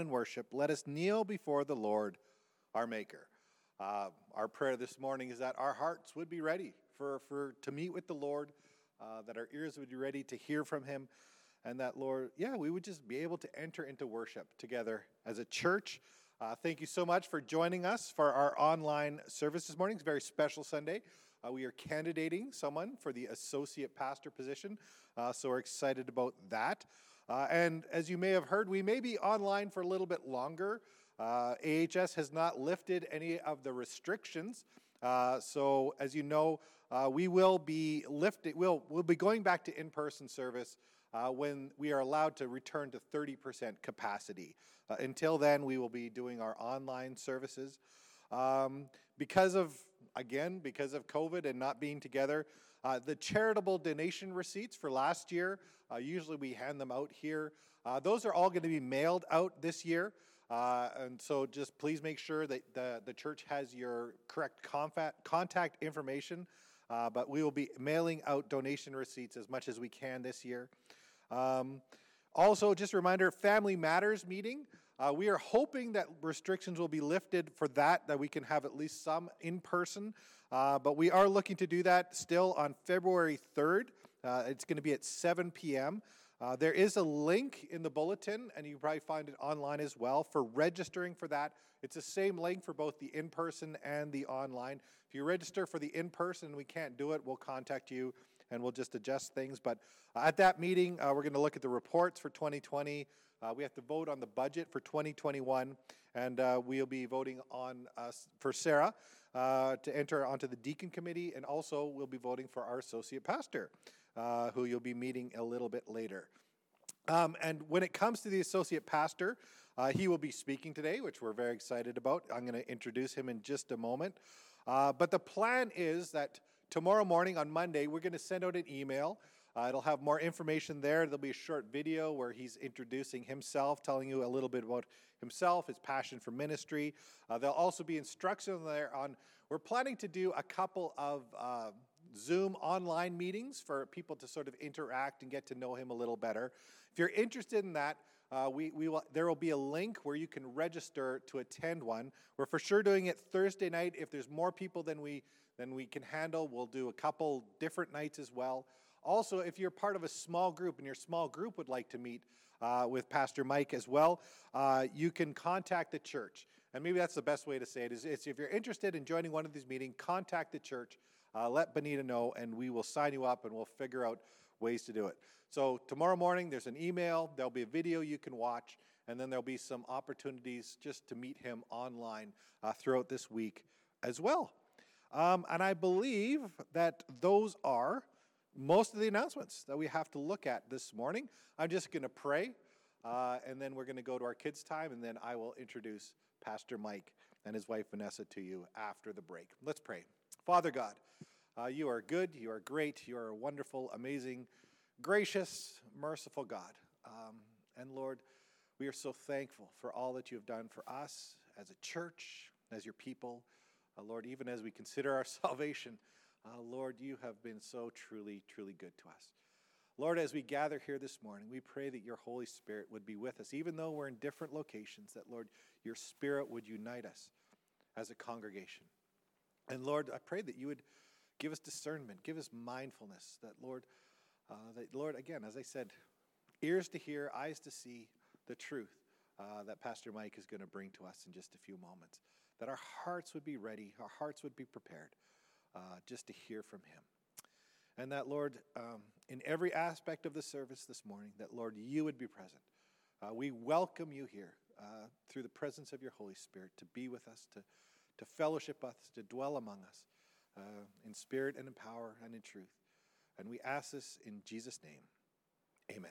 in worship, let us kneel before the Lord, our Maker. Uh, our prayer this morning is that our hearts would be ready for, for to meet with the Lord, uh, that our ears would be ready to hear from Him, and that Lord, yeah, we would just be able to enter into worship together as a church. Uh, thank you so much for joining us for our online service this morning. It's a very special Sunday. Uh, we are candidating someone for the associate pastor position, uh, so we're excited about that. Uh, and as you may have heard, we may be online for a little bit longer. Uh, AHS has not lifted any of the restrictions. Uh, so, as you know, uh, we will be lifting, we'll, we'll be going back to in person service uh, when we are allowed to return to 30% capacity. Uh, until then, we will be doing our online services. Um, because of, again, because of COVID and not being together, uh, the charitable donation receipts for last year, uh, usually we hand them out here. Uh, those are all going to be mailed out this year. Uh, and so just please make sure that the, the church has your correct contact information. Uh, but we will be mailing out donation receipts as much as we can this year. Um, also, just a reminder Family Matters meeting. Uh, we are hoping that restrictions will be lifted for that, that we can have at least some in person. Uh, but we are looking to do that still on February 3rd. Uh, it's going to be at 7 p.m. Uh, there is a link in the bulletin, and you can probably find it online as well for registering for that. It's the same link for both the in person and the online. If you register for the in person and we can't do it, we'll contact you and we'll just adjust things. But uh, at that meeting, uh, we're going to look at the reports for 2020. Uh, we have to vote on the budget for 2021, and uh, we'll be voting on for Sarah uh, to enter onto the deacon committee, and also we'll be voting for our associate pastor, uh, who you'll be meeting a little bit later. Um, and when it comes to the associate pastor, uh, he will be speaking today, which we're very excited about. I'm going to introduce him in just a moment. Uh, but the plan is that tomorrow morning on Monday, we're going to send out an email uh, it'll have more information there. There'll be a short video where he's introducing himself, telling you a little bit about himself, his passion for ministry. Uh, there'll also be instructions there on, we're planning to do a couple of uh, Zoom online meetings for people to sort of interact and get to know him a little better. If you're interested in that, uh, we, we will, there will be a link where you can register to attend one. We're for sure doing it Thursday night. If there's more people than we, than we can handle, we'll do a couple different nights as well. Also, if you're part of a small group and your small group would like to meet uh, with Pastor Mike as well, uh, you can contact the church. And maybe that's the best way to say it is, is if you're interested in joining one of these meetings, contact the church, uh, let Benita know, and we will sign you up and we'll figure out ways to do it. So, tomorrow morning, there's an email, there'll be a video you can watch, and then there'll be some opportunities just to meet him online uh, throughout this week as well. Um, and I believe that those are most of the announcements that we have to look at this morning. I'm just going to pray, uh, and then we're going to go to our kids' time, and then I will introduce Pastor Mike and his wife Vanessa to you after the break. Let's pray. Father God, uh, you are good, you are great, you are a wonderful, amazing, gracious, merciful God. Um, and Lord, we are so thankful for all that you have done for us as a church, as your people. Uh, Lord, even as we consider our salvation, uh, Lord, you have been so truly, truly good to us. Lord, as we gather here this morning, we pray that your Holy Spirit would be with us, even though we're in different locations, that, Lord, your Spirit would unite us as a congregation. And Lord, I pray that you would give us discernment, give us mindfulness, that, Lord, uh, that, Lord, again, as I said, ears to hear, eyes to see the truth uh, that Pastor Mike is going to bring to us in just a few moments. That our hearts would be ready, our hearts would be prepared uh, just to hear from Him. And that, Lord, um, in every aspect of the service this morning, that, Lord, you would be present. Uh, we welcome you here uh, through the presence of your Holy Spirit to be with us, to, to fellowship us, to dwell among us uh, in spirit and in power and in truth. And we ask this in Jesus' name. Amen.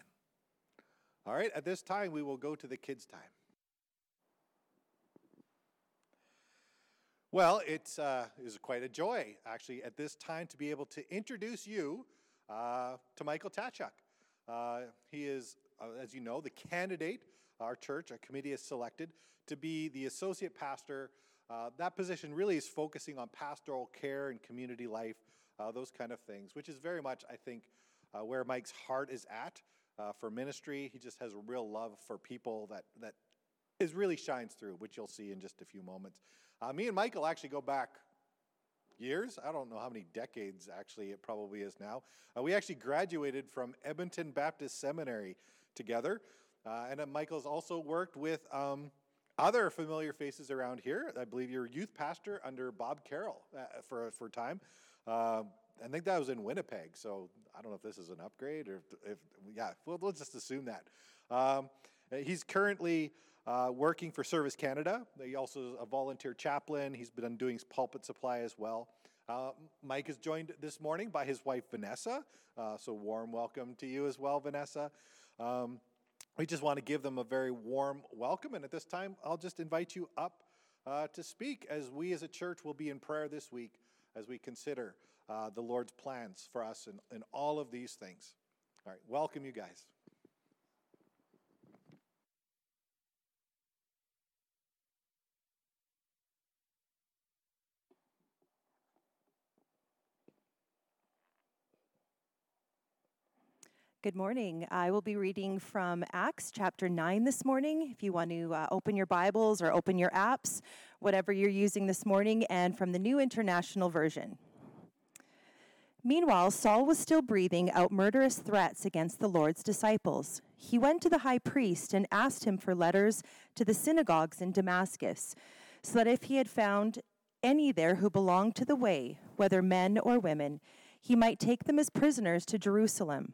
All right, at this time, we will go to the kids' time. Well, it uh, is quite a joy, actually, at this time to be able to introduce you uh, to Michael Tachuk. Uh, he is, uh, as you know, the candidate our church, our committee has selected to be the associate pastor. Uh, that position really is focusing on pastoral care and community life, uh, those kind of things, which is very much, I think, where Mike's heart is at for ministry. He just has a real love for people that, that is really shines through, which you'll see in just a few moments. Uh, me and Michael actually go back years. I don't know how many decades actually it probably is now. Uh, we actually graduated from Edmonton Baptist Seminary together. Uh, and Michael's also worked with um, other familiar faces around here. I believe you're youth pastor under Bob Carroll uh, for, for a time. Uh, I think that was in Winnipeg, so I don't know if this is an upgrade or if, if yeah, well, just assume that. Um, he's currently uh, working for Service Canada. He also is a volunteer chaplain. He's been doing pulpit supply as well. Uh, Mike is joined this morning by his wife Vanessa, uh, so warm welcome to you as well, Vanessa. Um, we just want to give them a very warm welcome, and at this time, I'll just invite you up uh, to speak as we as a church will be in prayer this week as we consider uh, the Lord's plans for us in, in all of these things. All right, welcome you guys. Good morning. I will be reading from Acts chapter 9 this morning. If you want to uh, open your Bibles or open your apps, whatever you're using this morning, and from the New International Version. Meanwhile, Saul was still breathing out murderous threats against the Lord's disciples. He went to the high priest and asked him for letters to the synagogues in Damascus, so that if he had found any there who belonged to the way, whether men or women, he might take them as prisoners to Jerusalem.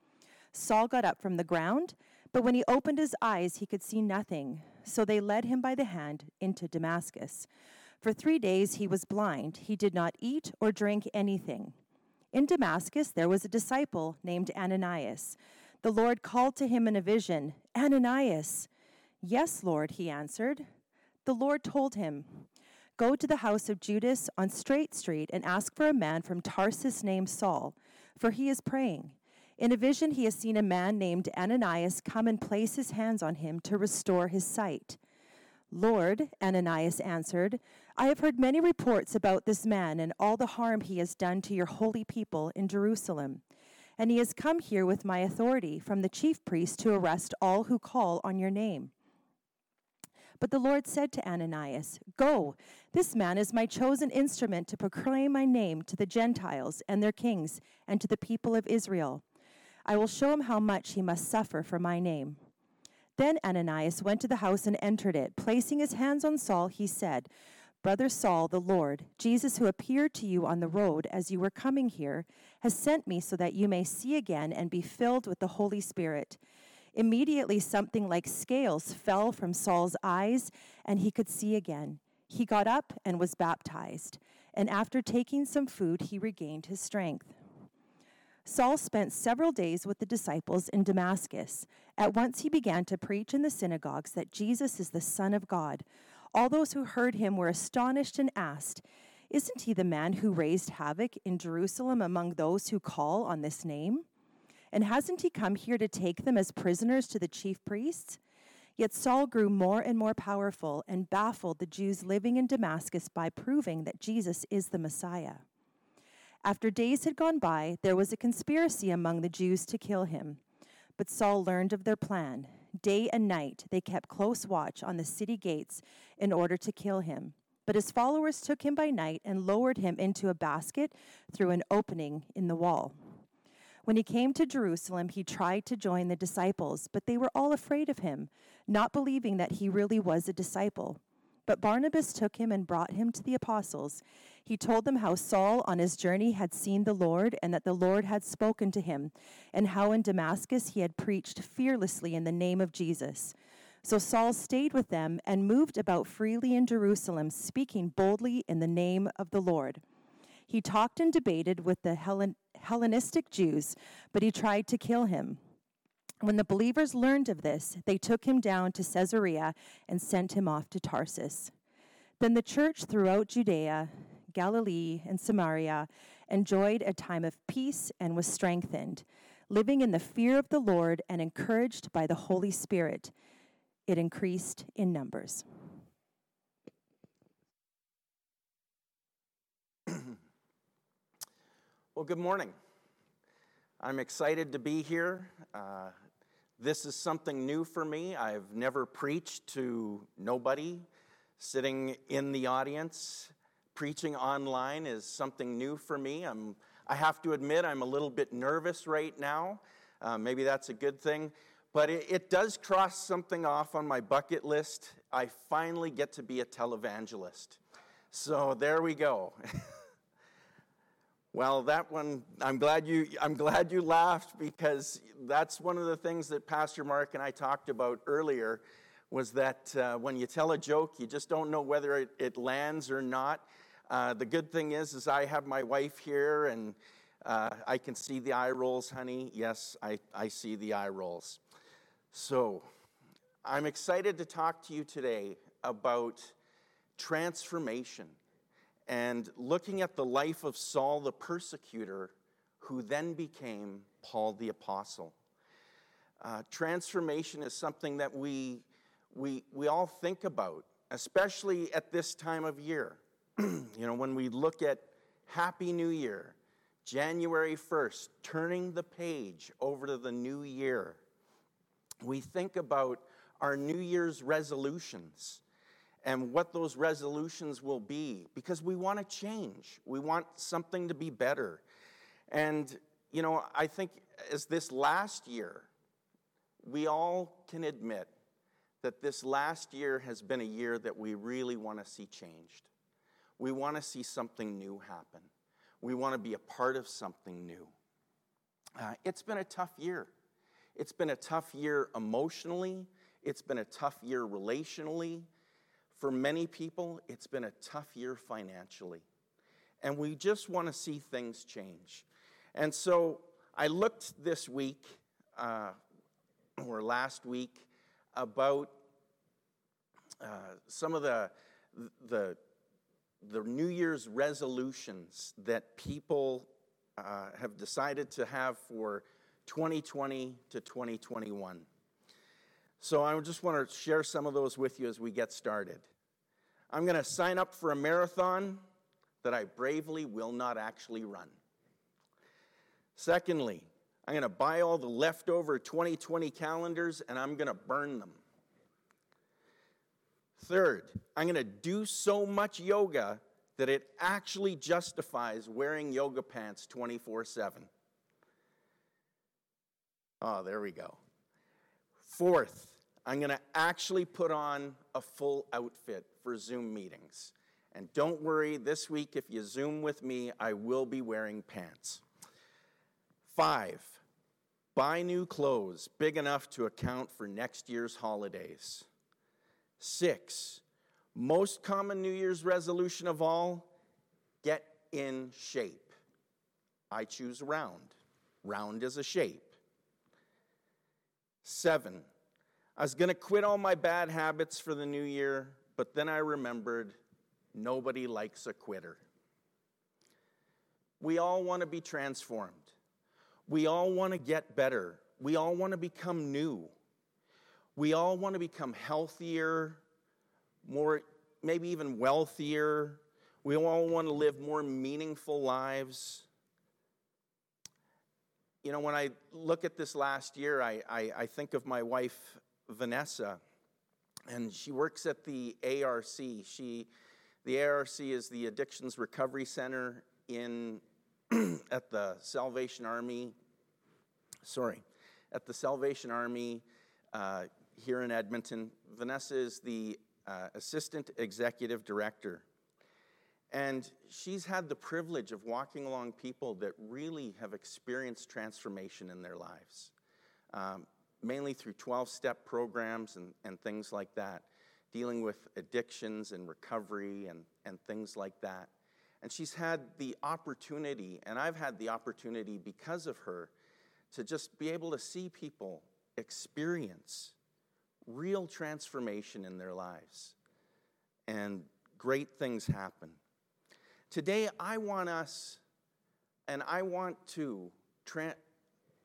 Saul got up from the ground, but when he opened his eyes, he could see nothing. So they led him by the hand into Damascus. For three days he was blind. He did not eat or drink anything. In Damascus, there was a disciple named Ananias. The Lord called to him in a vision, Ananias. Yes, Lord, he answered. The Lord told him, Go to the house of Judas on Straight Street and ask for a man from Tarsus named Saul, for he is praying. In a vision, he has seen a man named Ananias come and place his hands on him to restore his sight. Lord, Ananias answered, I have heard many reports about this man and all the harm he has done to your holy people in Jerusalem. And he has come here with my authority from the chief priest to arrest all who call on your name. But the Lord said to Ananias, Go, this man is my chosen instrument to proclaim my name to the Gentiles and their kings and to the people of Israel. I will show him how much he must suffer for my name. Then Ananias went to the house and entered it. Placing his hands on Saul, he said, Brother Saul, the Lord, Jesus, who appeared to you on the road as you were coming here, has sent me so that you may see again and be filled with the Holy Spirit. Immediately, something like scales fell from Saul's eyes, and he could see again. He got up and was baptized, and after taking some food, he regained his strength. Saul spent several days with the disciples in Damascus. At once he began to preach in the synagogues that Jesus is the Son of God. All those who heard him were astonished and asked, Isn't he the man who raised havoc in Jerusalem among those who call on this name? And hasn't he come here to take them as prisoners to the chief priests? Yet Saul grew more and more powerful and baffled the Jews living in Damascus by proving that Jesus is the Messiah. After days had gone by, there was a conspiracy among the Jews to kill him. But Saul learned of their plan. Day and night they kept close watch on the city gates in order to kill him. But his followers took him by night and lowered him into a basket through an opening in the wall. When he came to Jerusalem, he tried to join the disciples, but they were all afraid of him, not believing that he really was a disciple. But Barnabas took him and brought him to the apostles. He told them how Saul on his journey had seen the Lord and that the Lord had spoken to him, and how in Damascus he had preached fearlessly in the name of Jesus. So Saul stayed with them and moved about freely in Jerusalem, speaking boldly in the name of the Lord. He talked and debated with the Hellen- Hellenistic Jews, but he tried to kill him. When the believers learned of this, they took him down to Caesarea and sent him off to Tarsus. Then the church throughout Judea, Galilee, and Samaria enjoyed a time of peace and was strengthened, living in the fear of the Lord and encouraged by the Holy Spirit. It increased in numbers. Well, good morning. I'm excited to be here. Uh, this is something new for me. I've never preached to nobody. Sitting in the audience, preaching online is something new for me. I'm, I have to admit, I'm a little bit nervous right now. Uh, maybe that's a good thing. But it, it does cross something off on my bucket list. I finally get to be a televangelist. So there we go. Well, that one, I'm glad you, I'm glad you laughed because that's one of the things that Pastor Mark and I talked about earlier was that uh, when you tell a joke, you just don't know whether it, it lands or not. Uh, the good thing is, is I have my wife here and uh, I can see the eye rolls, honey. Yes, I, I see the eye rolls. So I'm excited to talk to you today about transformation and looking at the life of Saul the persecutor, who then became Paul the apostle. Uh, transformation is something that we, we, we all think about, especially at this time of year. you know, when we look at Happy New Year, January 1st, turning the page over to the new year, we think about our New Year's resolutions and what those resolutions will be because we want to change. We want something to be better. And, you know, I think as this last year, we all can admit that this last year has been a year that we really want to see changed. We want to see something new happen. We want to be a part of something new. Uh, it's been a tough year. It's been a tough year emotionally. It's been a tough year relationally. For many people, it's been a tough year financially. And we just want to see things change. And so I looked this week, uh, or last week, about uh, some of the, the, the New Year's resolutions that people uh, have decided to have for 2020 to 2021. So I just want to share some of those with you as we get started. I'm going to sign up for a marathon that I bravely will not actually run. Secondly, I'm going to buy all the leftover 2020 calendars and I'm going to burn them. Third, I'm going to do so much yoga that it actually justifies wearing yoga pants 24 7. Oh, there we go. Fourth, I'm going to actually put on a full outfit for Zoom meetings. And don't worry, this week, if you Zoom with me, I will be wearing pants. Five, buy new clothes big enough to account for next year's holidays. Six, most common New Year's resolution of all get in shape. I choose round. Round is a shape. Seven, I was going to quit all my bad habits for the new year, but then I remembered nobody likes a quitter. We all want to be transformed. We all want to get better. We all want to become new. We all want to become healthier, more, maybe even wealthier. We all want to live more meaningful lives. You know, when I look at this last year, I, I, I think of my wife, Vanessa and she works at the ARC. She, the ARC is the Addictions Recovery Center in at the Salvation Army. Sorry, at the Salvation Army uh, here in Edmonton. Vanessa is the uh, assistant executive director. And she's had the privilege of walking along people that really have experienced transformation in their lives. Um, mainly through 12 step programs and, and things like that, dealing with addictions and recovery and, and things like that. And she's had the opportunity, and I've had the opportunity because of her, to just be able to see people experience real transformation in their lives and great things happen. Today, I want us, and I want to, tra-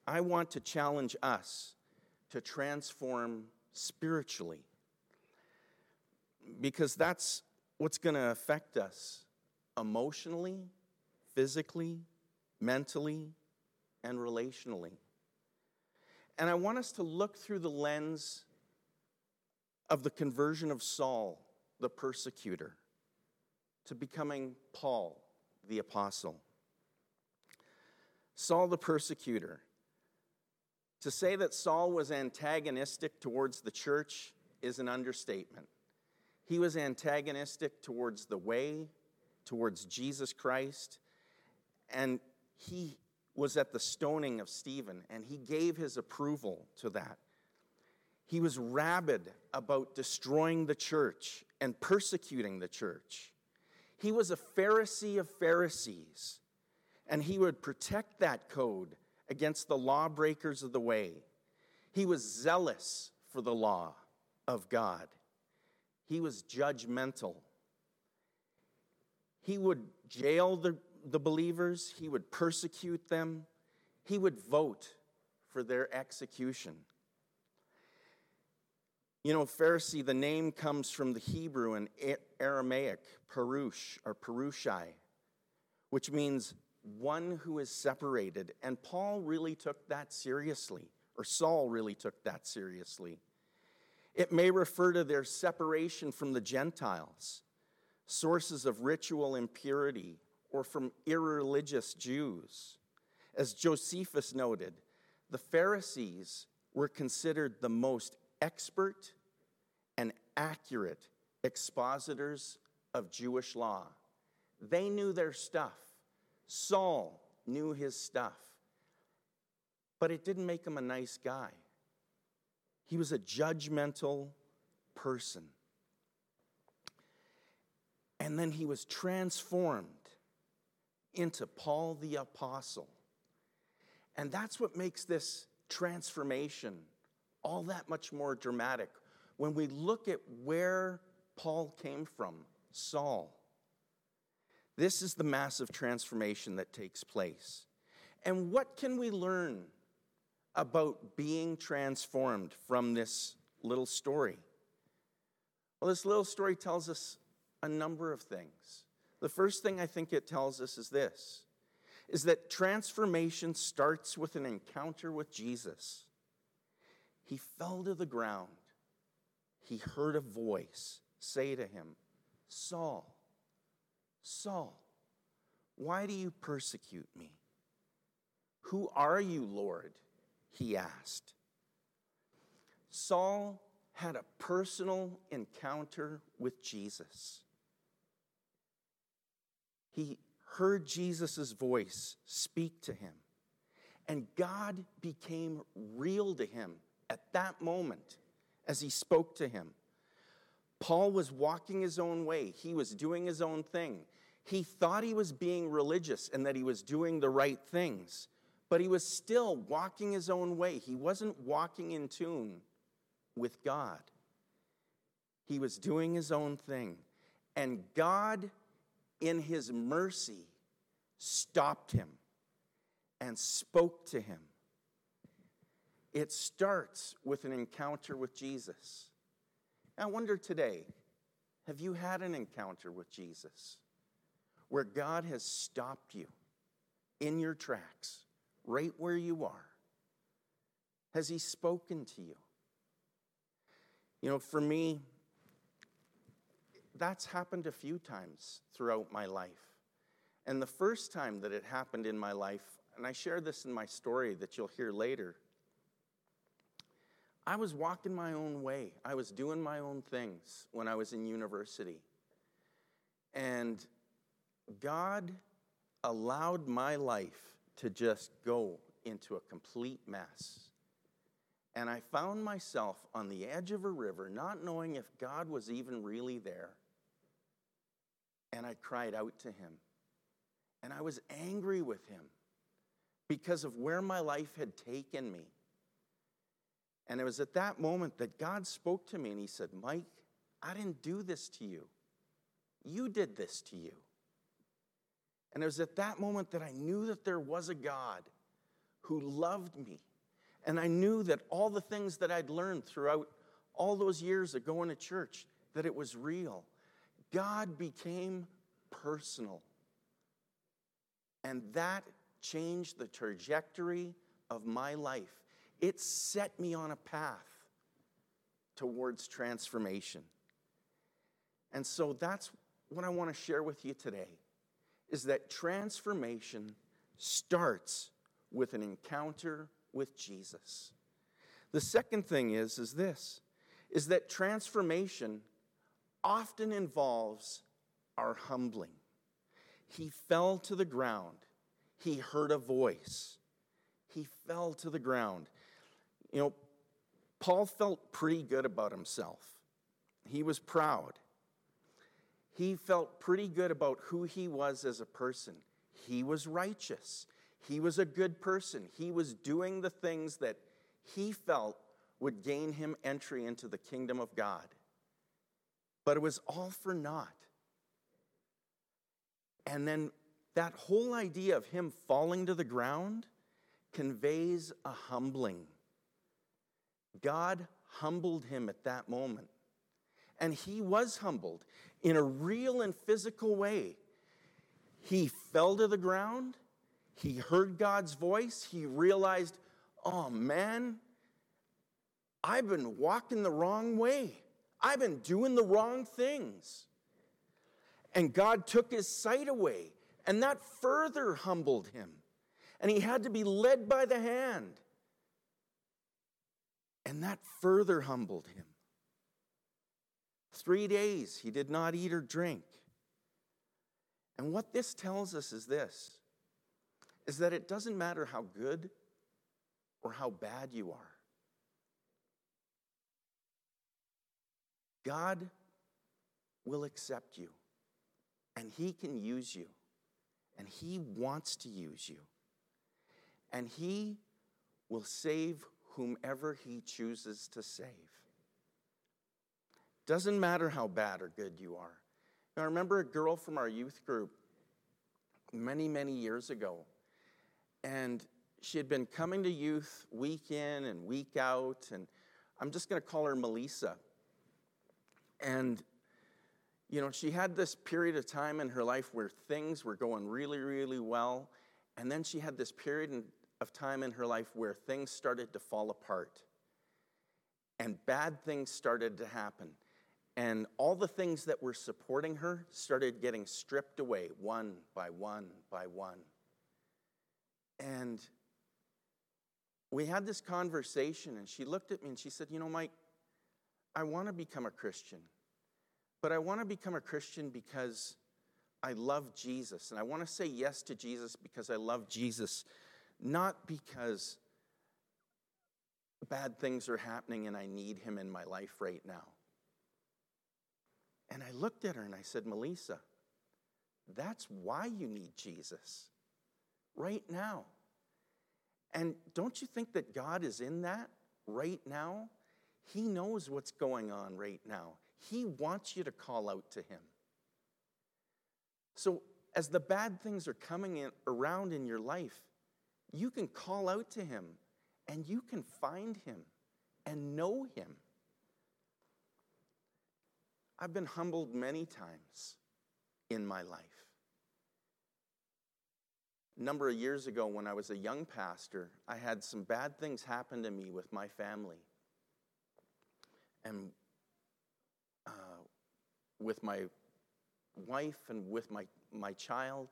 I want to challenge us to transform spiritually, because that's what's going to affect us emotionally, physically, mentally, and relationally. And I want us to look through the lens of the conversion of Saul, the persecutor, to becoming Paul, the apostle. Saul, the persecutor. To say that Saul was antagonistic towards the church is an understatement. He was antagonistic towards the way, towards Jesus Christ, and he was at the stoning of Stephen, and he gave his approval to that. He was rabid about destroying the church and persecuting the church. He was a Pharisee of Pharisees, and he would protect that code against the lawbreakers of the way. He was zealous for the law of God. He was judgmental. He would jail the, the believers, he would persecute them, he would vote for their execution. You know, Pharisee, the name comes from the Hebrew and Aramaic, Perush or Perushai, which means one who is separated. And Paul really took that seriously, or Saul really took that seriously. It may refer to their separation from the Gentiles, sources of ritual impurity, or from irreligious Jews. As Josephus noted, the Pharisees were considered the most expert and accurate expositors of Jewish law. They knew their stuff. Saul knew his stuff. But it didn't make him a nice guy. He was a judgmental person. And then he was transformed into Paul the Apostle. And that's what makes this transformation all that much more dramatic when we look at where Paul came from, Saul. This is the massive transformation that takes place. And what can we learn about being transformed from this little story? Well, this little story tells us a number of things. The first thing I think it tells us is this is that transformation starts with an encounter with Jesus. He fell to the ground. He heard a voice say to him, Saul, Saul, why do you persecute me? Who are you, Lord? He asked. Saul had a personal encounter with Jesus. He heard Jesus' voice speak to him, and God became real to him at that moment as he spoke to him. Paul was walking his own way, he was doing his own thing. He thought he was being religious and that he was doing the right things, but he was still walking his own way. He wasn't walking in tune with God. He was doing his own thing. And God, in his mercy, stopped him and spoke to him. It starts with an encounter with Jesus. I wonder today have you had an encounter with Jesus where God has stopped you in your tracks, right where you are? Has He spoken to you? You know, for me, that's happened a few times throughout my life. And the first time that it happened in my life, and I share this in my story that you'll hear later, I was walking my own way. I was doing my own things when I was in university. And God allowed my life to just go into a complete mess. And I found myself on the edge of a river, not knowing if God was even really there. And I cried out to him. And I was angry with him because of where my life had taken me. And it was at that moment that God spoke to me and he said, Mike, I didn't do this to you. You did this to you. And it was at that moment that I knew that there was a God who loved me. And I knew that all the things that I'd learned throughout all those years of going to church, that it was real. God became personal. And that changed the trajectory of my life. It set me on a path towards transformation. And so that's what I want to share with you today is that transformation starts with an encounter with Jesus. The second thing is is this is that transformation often involves our humbling. He fell to the ground. He heard a voice. He fell to the ground. You know, Paul felt pretty good about himself. He was proud. He felt pretty good about who he was as a person. He was righteous. He was a good person. He was doing the things that he felt would gain him entry into the kingdom of God. But it was all for naught. And then that whole idea of him falling to the ground conveys a humbling. God humbled him at that moment. And he was humbled in a real and physical way. He fell to the ground. He heard God's voice. He realized, oh man, I've been walking the wrong way. I've been doing the wrong things. And God took his sight away, and that further humbled him. And he had to be led by the hand. And that further humbled him. Three days he did not eat or drink. And what this tells us is this is that it doesn't matter how good or how bad you are. God will accept you and he can use you and he wants to use you. And he will save whomever he chooses to save. Doesn't matter how bad or good you are. Now, I remember a girl from our youth group many, many years ago, and she had been coming to youth week in and week out, and I'm just going to call her Melissa. And, you know, she had this period of time in her life where things were going really, really well, and then she had this period of time in her life where things started to fall apart and bad things started to happen. And all the things that were supporting her started getting stripped away one by one by one. And we had this conversation, and she looked at me and she said, You know, Mike, I want to become a Christian, but I want to become a Christian because I love Jesus. And I want to say yes to Jesus because I love Jesus, not because bad things are happening and I need him in my life right now. And I looked at her and I said, Melissa, that's why you need Jesus right now. And don't you think that God is in that right now? He knows what's going on right now. He wants you to call out to Him. So, as the bad things are coming in, around in your life, you can call out to Him and you can find Him and know Him. I've been humbled many times in my life. A number of years ago, when I was a young pastor, I had some bad things happen to me with my family and uh, with my wife and with my, my child.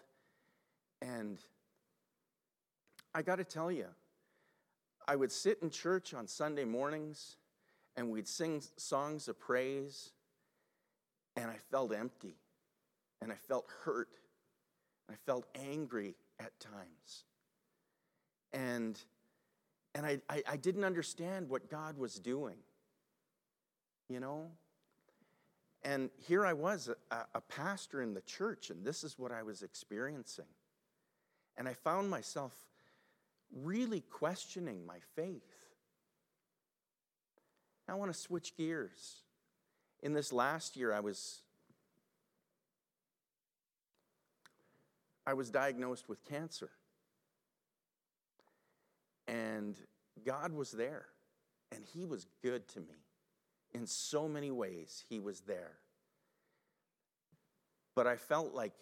And I got to tell you, I would sit in church on Sunday mornings and we'd sing songs of praise and I felt empty, and I felt hurt, and I felt angry at times. And, and I, I, I didn't understand what God was doing, you know? And here I was, a, a pastor in the church, and this is what I was experiencing. And I found myself really questioning my faith. I want to switch gears in this last year, I was I was diagnosed with cancer. And God was there, and He was good to me. In so many ways, He was there. But I felt like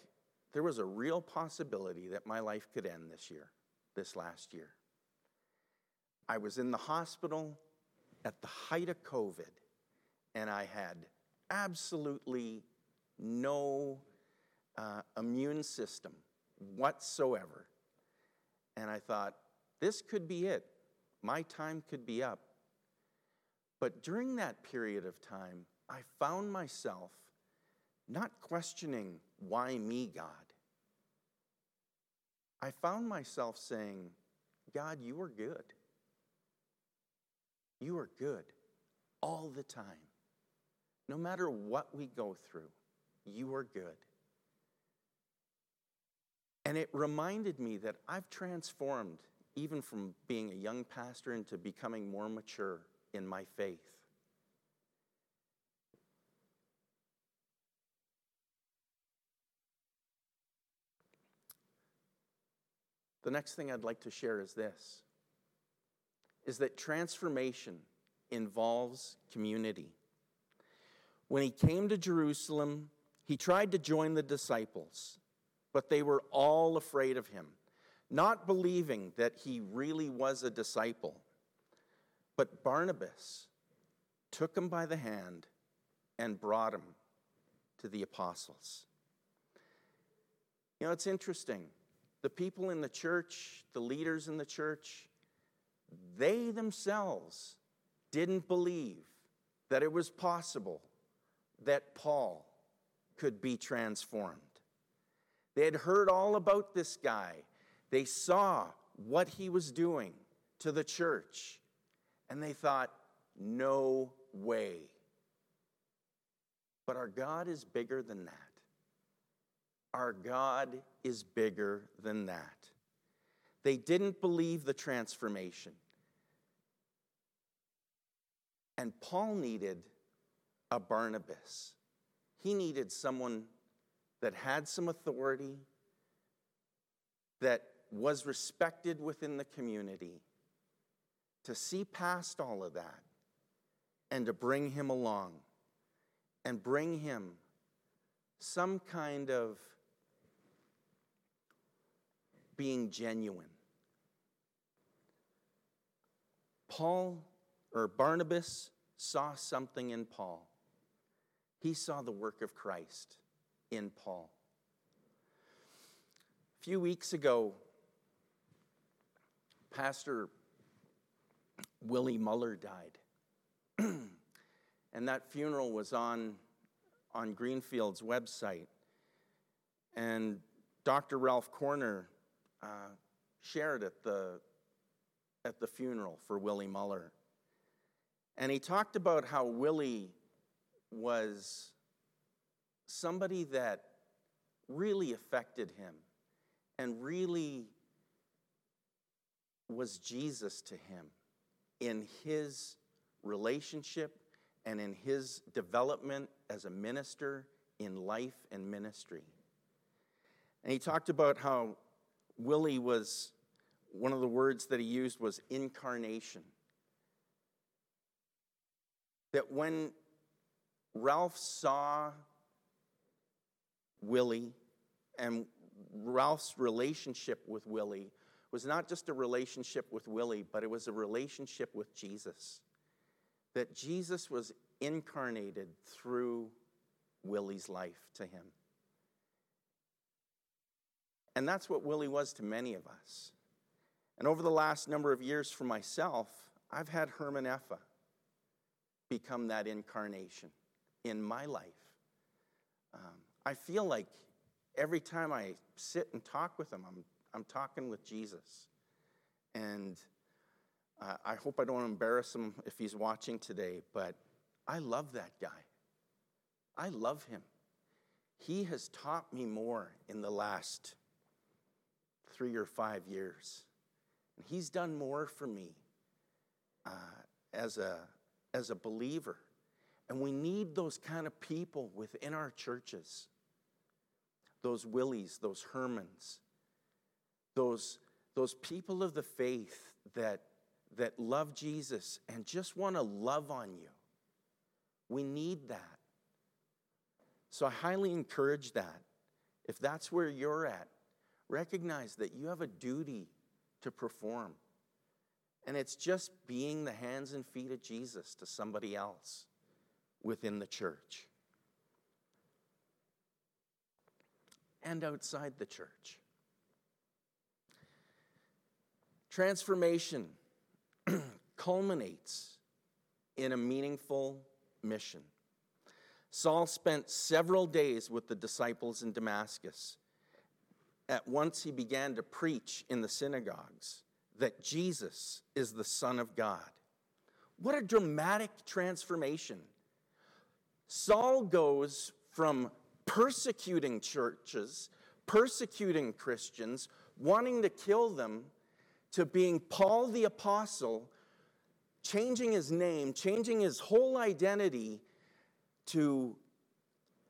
there was a real possibility that my life could end this year, this last year. I was in the hospital at the height of COVID, and I had absolutely no uh, immune system whatsoever. And I thought, this could be it. My time could be up. But during that period of time, I found myself not questioning, why me, God? I found myself saying, God, you are good. You are good all the time. No matter what we go through, you are good. And it reminded me that I've transformed even from being a young pastor into becoming more mature in my faith. The next thing I'd like to share is this is that transformation involves community. When he came to Jerusalem, he tried to join the disciples, but they were all afraid of him, not believing that he really was a disciple. But Barnabas took him by the hand and brought him to the apostles. You know, it's interesting the people in the church, the leaders in the church, they themselves didn't believe that it was possible that Paul could be transformed. They had heard all about this guy, they saw what he was doing to the church, and they thought, no way. But our God is bigger than that. Our God is bigger than that. They didn't believe the transformation. And Paul needed a Barnabas. He needed someone that had some authority, that was respected within the community, to see past all of that and to bring him along and bring him some kind of being genuine. Paul or Barnabas saw something in Paul. He saw the work of Christ in Paul. A few weeks ago, Pastor Willie Muller died. and that funeral was on, on Greenfield's website. And Dr. Ralph Korner uh, shared at the, at the funeral for Willie Muller. And he talked about how Willie was somebody that really affected him and really was Jesus to him in his relationship and in his development as a minister in life and ministry. And he talked about how Willie was, one of the words that he used was incarnation. That when Ralph saw Willie and Ralph's relationship with Willie was not just a relationship with Willie, but it was a relationship with Jesus. That Jesus was incarnated through Willie's life to him. And that's what Willie was to many of us. And over the last number of years for myself, I've had Herman Effa become that incarnation in my life. Um, I feel like every time I sit and talk with him, I'm, I'm talking with Jesus. And uh, I hope I don't embarrass him if he's watching today, but I love that guy. I love him. He has taught me more in the last three or five years. And he's done more for me uh, as, a, as a believer. And we need those kind of people within our churches. those Willies, those Hermans, those, those people of the faith that, that love Jesus and just want to love on you. We need that. So I highly encourage that. If that's where you're at, recognize that you have a duty to perform. And it's just being the hands and feet of Jesus to somebody else within the church and outside the church. Transformation culminates in a meaningful mission. Saul spent several days with the disciples in Damascus. At once he began to preach in the synagogues that Jesus is the Son of God. What a dramatic transformation. Saul goes from persecuting churches, persecuting Christians, wanting to kill them, to being Paul the Apostle, changing his name, changing his whole identity to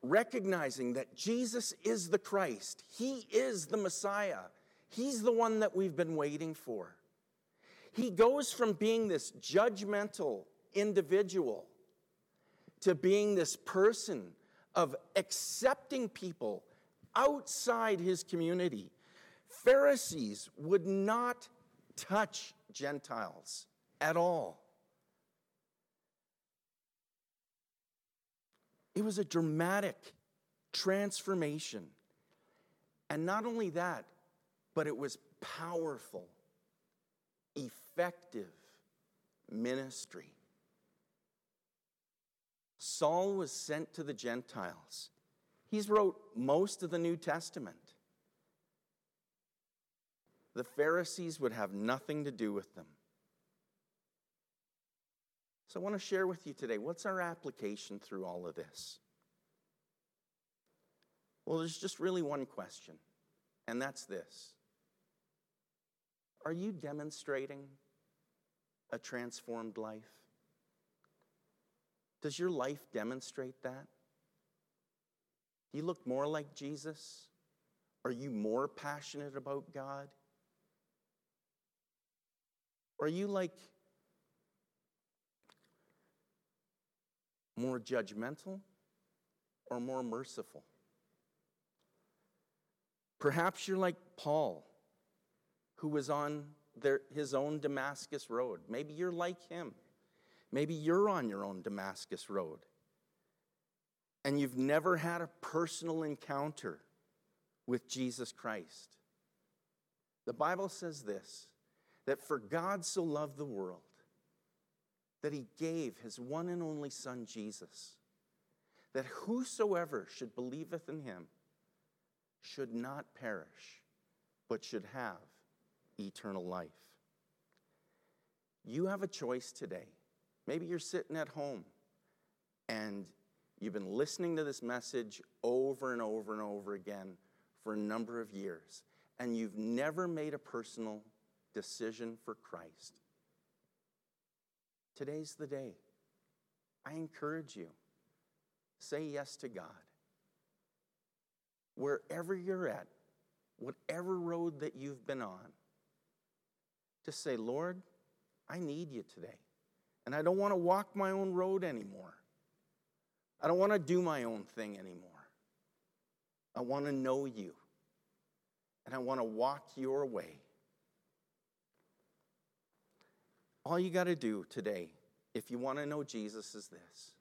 recognizing that Jesus is the Christ. He is the Messiah. He's the one that we've been waiting for. He goes from being this judgmental individual to being this person of accepting people outside his community. Pharisees would not touch Gentiles at all. It was a dramatic transformation. And not only that, but it was powerful, effective ministry. Saul was sent to the Gentiles. He's wrote most of the New Testament. The Pharisees would have nothing to do with them. So I want to share with you today what's our application through all of this? Well, there's just really one question, and that's this Are you demonstrating a transformed life? Does your life demonstrate that? Do you look more like Jesus? Are you more passionate about God? Are you like more judgmental or more merciful? Perhaps you're like Paul, who was on their, his own Damascus road. Maybe you're like him. Maybe you're on your own Damascus road and you've never had a personal encounter with Jesus Christ. The Bible says this that for God so loved the world that he gave his one and only Son, Jesus, that whosoever should believeth in him should not perish, but should have eternal life. You have a choice today. Maybe you're sitting at home and you've been listening to this message over and over and over again for a number of years, and you've never made a personal decision for Christ. Today's the day. I encourage you say yes to God. Wherever you're at, whatever road that you've been on, just say, Lord, I need you today. And I don't want to walk my own road anymore. I don't want to do my own thing anymore. I want to know you. And I want to walk your way. All you got to do today, if you want to know Jesus, is this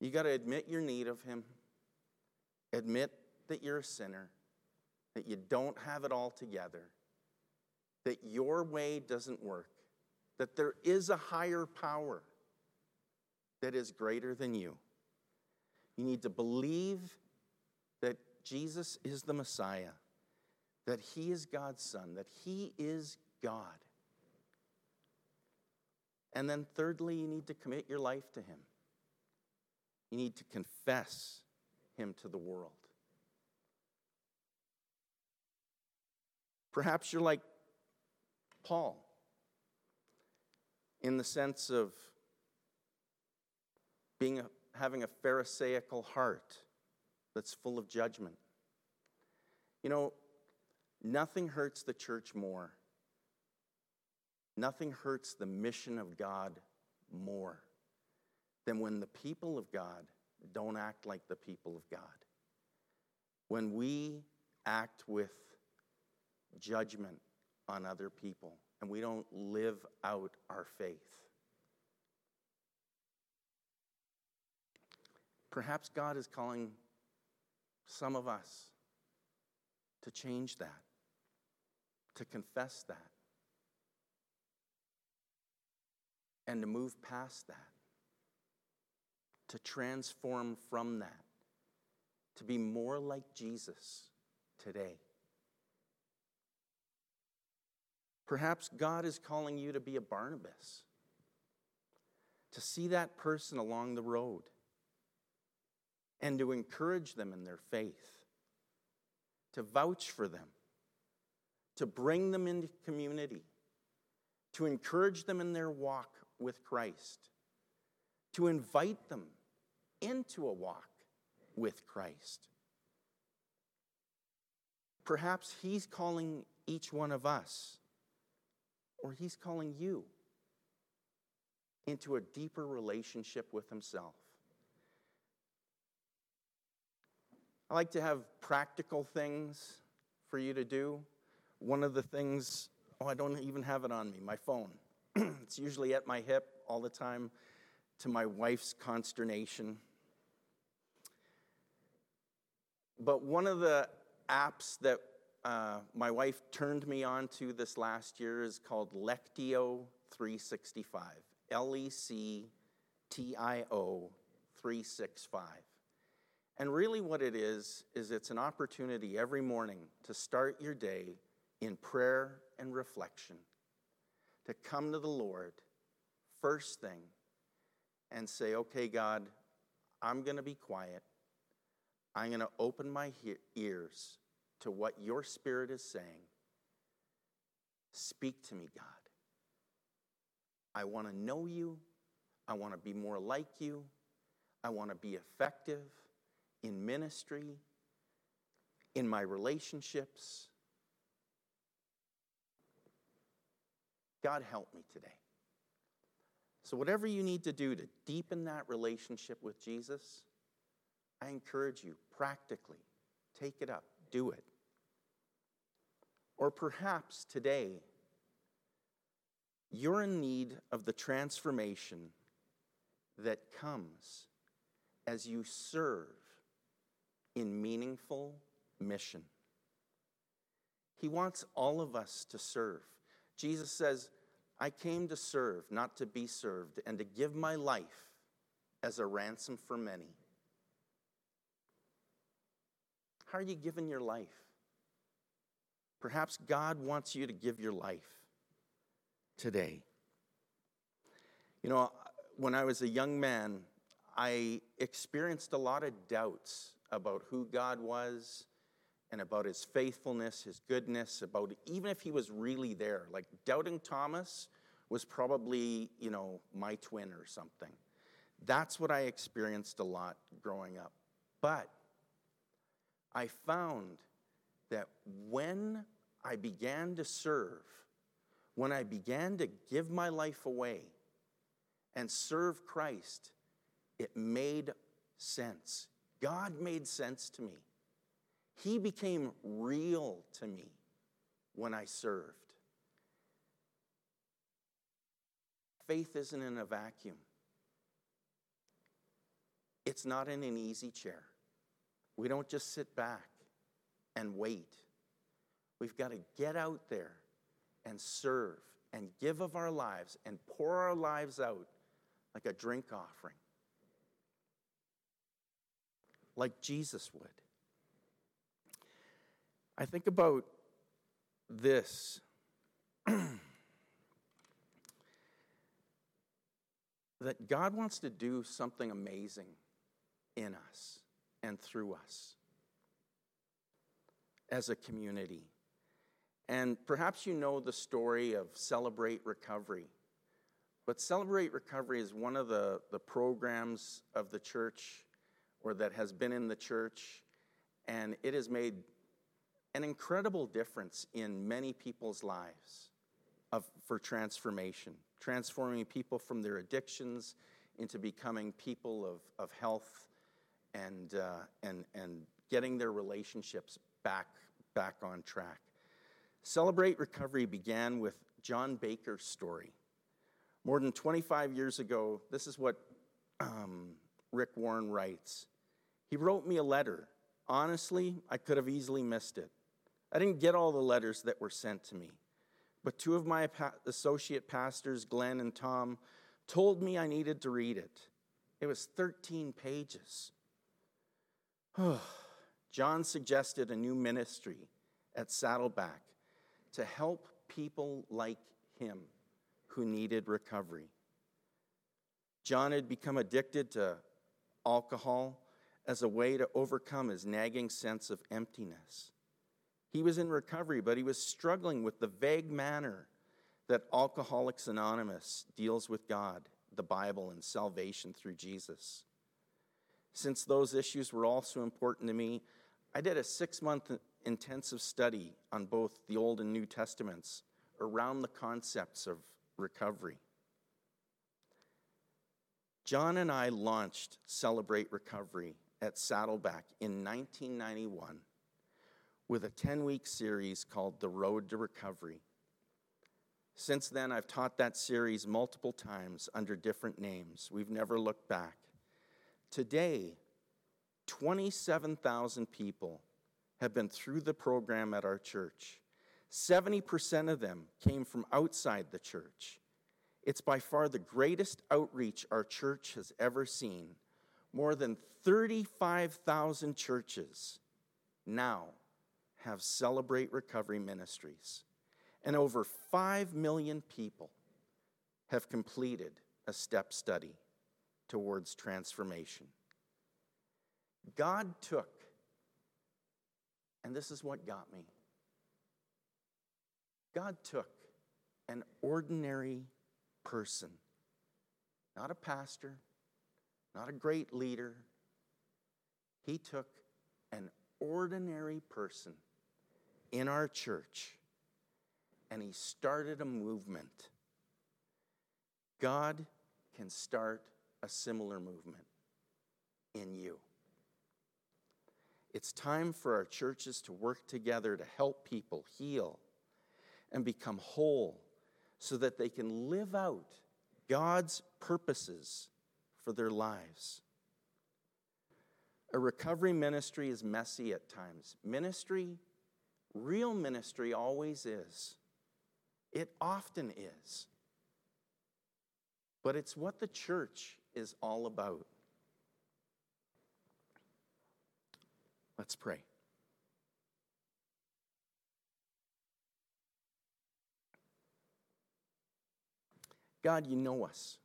you got to admit your need of Him, admit that you're a sinner, that you don't have it all together, that your way doesn't work, that there is a higher power that is greater than you. You need to believe that Jesus is the Messiah, that He is God's Son, that He is God. And then, thirdly, you need to commit your life to Him. You need to confess Him to the world. Perhaps you're like Paul in the sense of being a, having a Pharisaical heart that's full of judgment. You know, nothing hurts the church more. Nothing hurts the mission of God more than when the people of God don't act like the people of God. When we act with judgment on other people and we don't live out our faith. Perhaps God is calling some of us to change that, to confess that, and to move past that, to transform from that, to be more like Jesus today. Perhaps God is calling you to be a Barnabas, to see that person along the road and to encourage them in their faith, to vouch for them, to bring them into community, to encourage them in their walk with Christ, to invite them into a walk with Christ. Perhaps He's calling each one of us, or He's calling you into a deeper relationship with Himself. I like to have practical things for you to do. One of the things, oh, I don't even have it on me, my phone. it's usually at my hip all the time to my wife's consternation. But one of the apps that uh, my wife turned me on to this last year is called Lectio 365. L E C T I O 365. And really, what it is, is it's an opportunity every morning to start your day in prayer and reflection, to come to the Lord first thing and say, okay, God, I'm going to be quiet. I'm going to open my he- ears to what your Spirit is saying. Speak to me, God. I want to know you. I want to be more like you. I want to be effective in ministry, in my relationships. God, help me today. So, whatever you need to do to deepen that relationship with Jesus, I encourage you practically take it up, do it. Or perhaps today, you're in need of the transformation that comes as you serve in meaningful mission. He wants all of us to serve. Jesus says, I came to serve, not to be served, and to give my life as a ransom for many. How are you giving your life? Perhaps God wants you to give your life today. You know, when I was a young man, I experienced a lot of doubts about who God was and about his faithfulness, his goodness, about even if he was really there. Like doubting Thomas was probably, you know, my twin or something. That's what I experienced a lot growing up. But I found that when I began to serve, when I began to give my life away and serve Christ, it made sense. God made sense to me. He became real to me when I served. Faith isn't in a vacuum, it's not in an easy chair. We don't just sit back and wait. We've got to get out there and serve and give of our lives and pour our lives out like a drink offering like Jesus would. I think about this. that God wants to do something amazing in us and through us as a community. And perhaps you know the story of Celebrate Recovery. But Celebrate Recovery is one of the, the programs of the church or that has been in the church, and it has made an incredible difference in many people's lives of, for transformation, transforming people from their addictions into becoming people of, of health and, uh, and, and getting their relationships back, back on track. Celebrate Recovery began with John Baker's story. More than 25 years ago, this is what um, Rick Warren writes. He wrote me a letter. Honestly, I could have easily missed it. I didn't get all the letters that were sent to me, but two of my associate pastors, Glenn and Tom, told me I needed to read it. It was 13 pages. John suggested a new ministry at Saddleback to help people like him who needed recovery. John had become addicted to alcohol as a way to overcome his nagging sense of emptiness. He was in recovery, but he was struggling with the vague manner that Alcoholics Anonymous deals with God, the Bible, and salvation through Jesus. Since those issues were also important to me, I did a six month intensive study on both the Old and New Testaments around the concepts of recovery. John and I launched Celebrate Recovery at Saddleback in 1991 with a 10 week series called The Road to Recovery. Since then, I've taught that series multiple times under different names. We've never looked back. Today, 27,000 people have been through the program at our church. 70% of them came from outside the church. It's by far the greatest outreach our church has ever seen. More than 35,000 churches now have Celebrate Recovery Ministries, and over 5 million people have completed a step study towards transformation. God took, and this is what got me God took an ordinary person, not a pastor, not a great leader. He took an ordinary person in our church and he started a movement. God can start a similar movement in you. It's time for our churches to work together to help people heal and become whole so that they can live out God's purposes for their lives. A recovery ministry is messy at times. Ministry, real ministry, always is. It often is. But it's what the church is all about. Let's pray. God, you know us.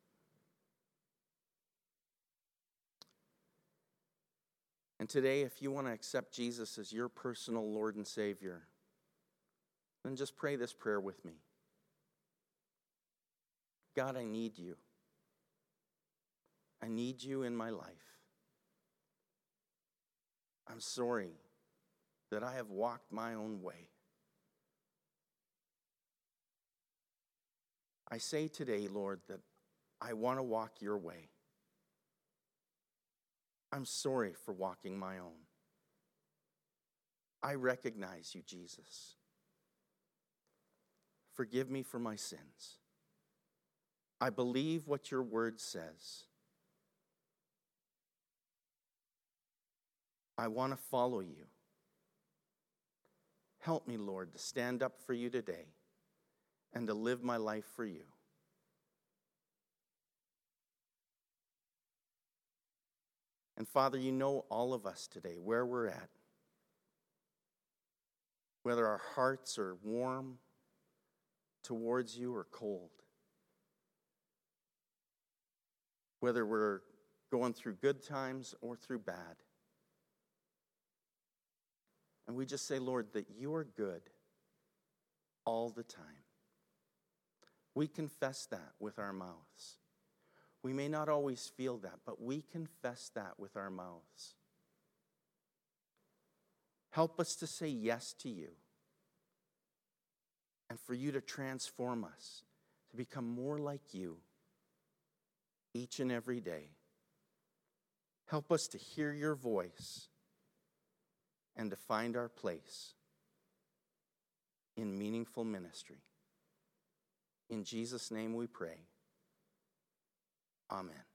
And today, if you want to accept Jesus as your personal Lord and Savior, then just pray this prayer with me God, I need you. I need you in my life. I'm sorry that I have walked my own way. I say today, Lord, that I want to walk your way. I'm sorry for walking my own. I recognize you, Jesus. Forgive me for my sins. I believe what your word says. I want to follow you. Help me, Lord, to stand up for you today and to live my life for you. And Father, you know all of us today, where we're at. Whether our hearts are warm towards you or cold. Whether we're going through good times or through bad. And we just say, Lord, that you are good all the time. We confess that with our mouths. We may not always feel that, but we confess that with our mouths. Help us to say yes to you and for you to transform us to become more like you each and every day. Help us to hear your voice and to find our place in meaningful ministry. In Jesus' name we pray. Amen.